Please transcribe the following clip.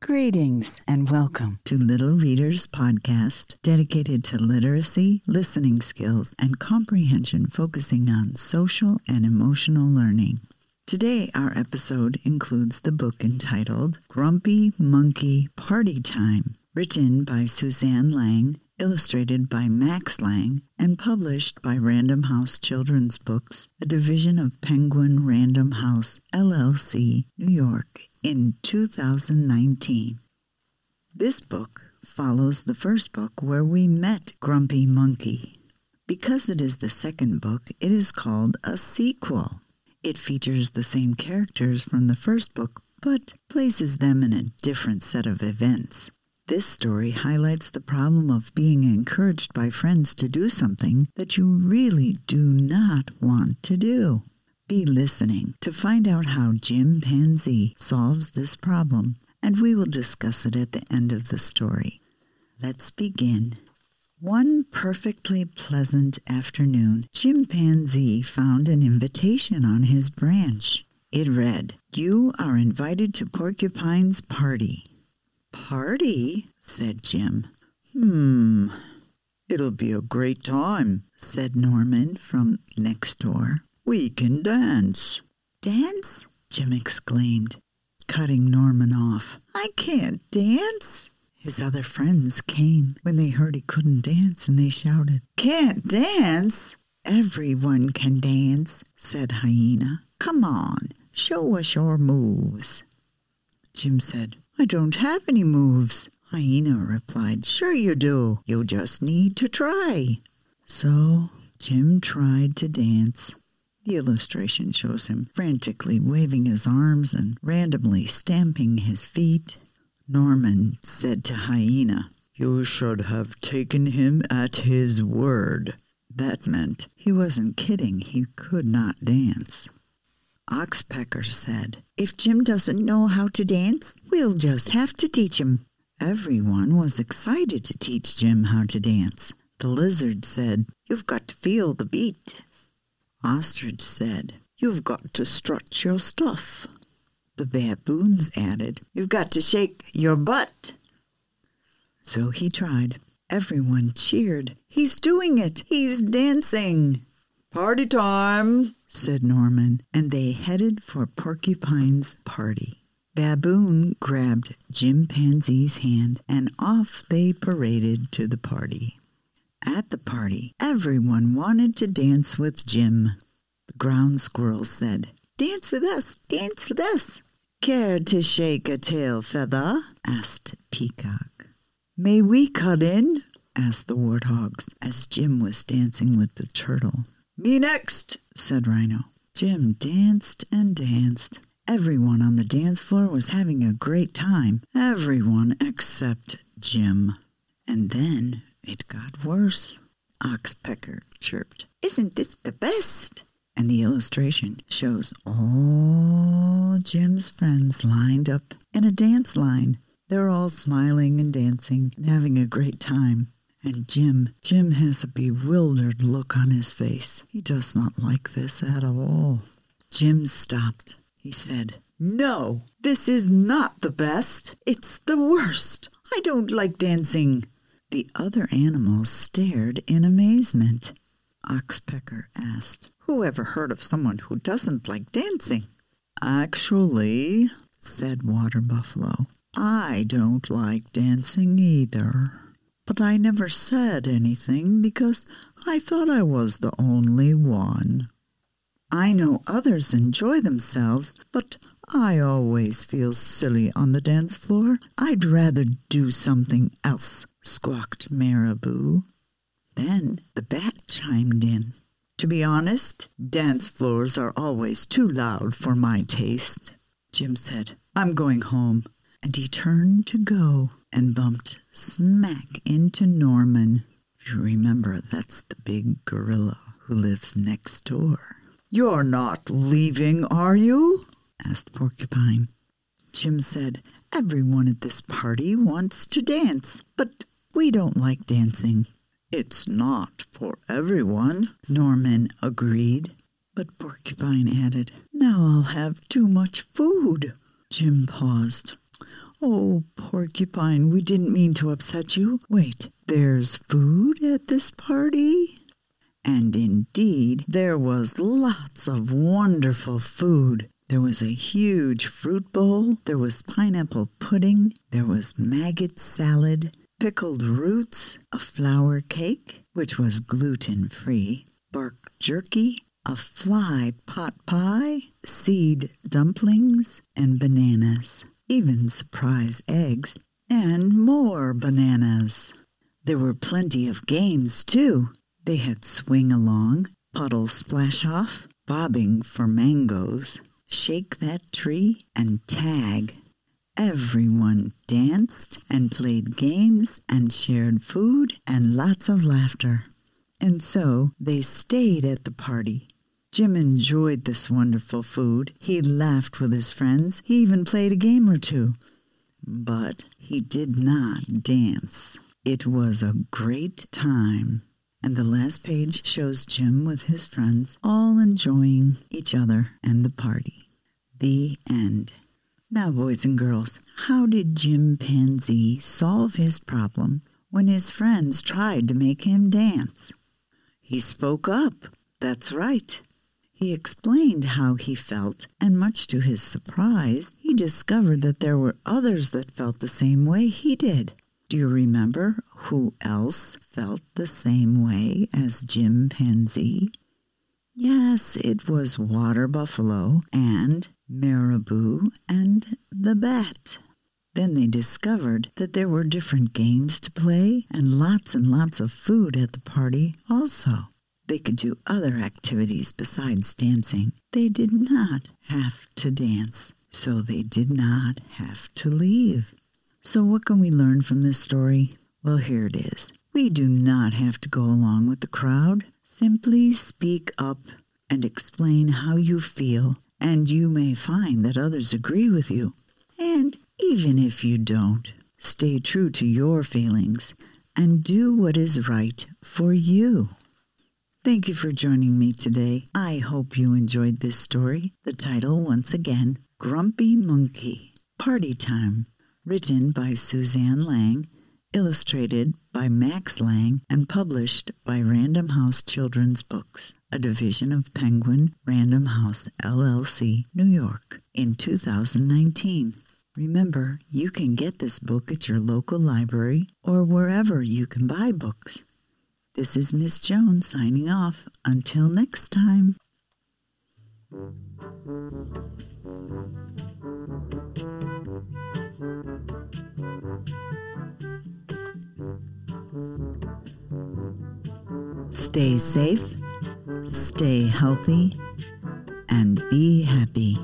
Greetings and welcome to Little Readers Podcast, dedicated to literacy, listening skills, and comprehension, focusing on social and emotional learning. Today, our episode includes the book entitled Grumpy Monkey Party Time, written by Suzanne Lang, illustrated by Max Lang, and published by Random House Children's Books, a division of Penguin Random House, LLC, New York, in 2019. This book follows the first book where we met Grumpy Monkey. Because it is the second book, it is called a sequel. It features the same characters from the first book, but places them in a different set of events. This story highlights the problem of being encouraged by friends to do something that you really do not want to do. Be listening to find out how Jim Panzee solves this problem, and we will discuss it at the end of the story. Let's begin. One perfectly pleasant afternoon, Jim Panzee found an invitation on his branch. It read, You are invited to Porcupine's party. Party? said Jim. Hmm. It'll be a great time, said Norman from next door. We can dance. Dance? Jim exclaimed, cutting Norman off. I can't dance. His other friends came when they heard he couldn't dance and they shouted, Can't dance? Everyone can dance, said Hyena. Come on, show us your moves. Jim said, I don't have any moves. Hyena replied, Sure you do. You just need to try. So Jim tried to dance. The illustration shows him frantically waving his arms and randomly stamping his feet. Norman said to Hyena, You should have taken him at his word. That meant he wasn't kidding, he could not dance. Oxpecker said, If Jim doesn't know how to dance, we'll just have to teach him. Everyone was excited to teach Jim how to dance. The lizard said, You've got to feel the beat. Ostrich said, You've got to strut your stuff. The baboons added, You've got to shake your butt. So he tried. Everyone cheered. He's doing it! He's dancing! Party time, said Norman, and they headed for Porcupine's party. Baboon grabbed Jim Panzee's hand, and off they paraded to the party. At the party, everyone wanted to dance with Jim. The ground squirrel said, Dance with us, dance with us. Care to shake a tail feather? asked Peacock. May we cut in? asked the warthogs as Jim was dancing with the turtle. Me next, said Rhino. Jim danced and danced. Everyone on the dance floor was having a great time. Everyone except Jim. And then it got worse. Oxpecker chirped, Isn't this the best? And the illustration shows all Jim's friends lined up in a dance line. They're all smiling and dancing and having a great time. And Jim, Jim has a bewildered look on his face. He does not like this at all. Jim stopped. He said, No, this is not the best. It's the worst. I don't like dancing. The other animals stared in amazement. Oxpecker asked, Who ever heard of someone who doesn't like dancing? Actually, said Water Buffalo, I don't like dancing either. But I never said anything because I thought I was the only one. I know others enjoy themselves, but I always feel silly on the dance floor. I'd rather do something else squawked Marabou. Then the bat chimed in. To be honest, dance floors are always too loud for my taste. Jim said, I'm going home. And he turned to go and bumped smack into Norman. If you remember, that's the big gorilla who lives next door. You're not leaving, are you? asked Porcupine. Jim said, Everyone at this party wants to dance, but we don't like dancing. It's not for everyone, Norman agreed. But Porcupine added, Now I'll have too much food. Jim paused. Oh, Porcupine, we didn't mean to upset you. Wait, there's food at this party? And indeed, there was lots of wonderful food. There was a huge fruit bowl, there was pineapple pudding, there was maggot salad, pickled roots, a flour cake, which was gluten free, bark jerky, a fly pot pie, seed dumplings, and bananas even surprise eggs, and more bananas. There were plenty of games, too. They had swing along, puddle splash off, bobbing for mangoes, shake that tree, and tag. Everyone danced and played games and shared food and lots of laughter. And so they stayed at the party Jim enjoyed this wonderful food. He laughed with his friends. He even played a game or two. But he did not dance. It was a great time. And the last page shows Jim with his friends all enjoying each other and the party. The end. Now, boys and girls, how did Jim Chimpanzee solve his problem when his friends tried to make him dance? He spoke up. That's right. He explained how he felt, and much to his surprise, he discovered that there were others that felt the same way he did. Do you remember who else felt the same way as Jim Chimpanzee? Yes, it was Water Buffalo and Marabou and the Bat. Then they discovered that there were different games to play and lots and lots of food at the party also. They could do other activities besides dancing. They did not have to dance, so they did not have to leave. So, what can we learn from this story? Well, here it is. We do not have to go along with the crowd. Simply speak up and explain how you feel, and you may find that others agree with you. And even if you don't, stay true to your feelings and do what is right for you. Thank you for joining me today. I hope you enjoyed this story. The title, once again, Grumpy Monkey Party Time, written by Suzanne Lang, illustrated by Max Lang, and published by Random House Children's Books, a division of Penguin Random House LLC, New York, in 2019. Remember, you can get this book at your local library or wherever you can buy books. This is Miss Jones signing off. Until next time. Stay safe, stay healthy, and be happy.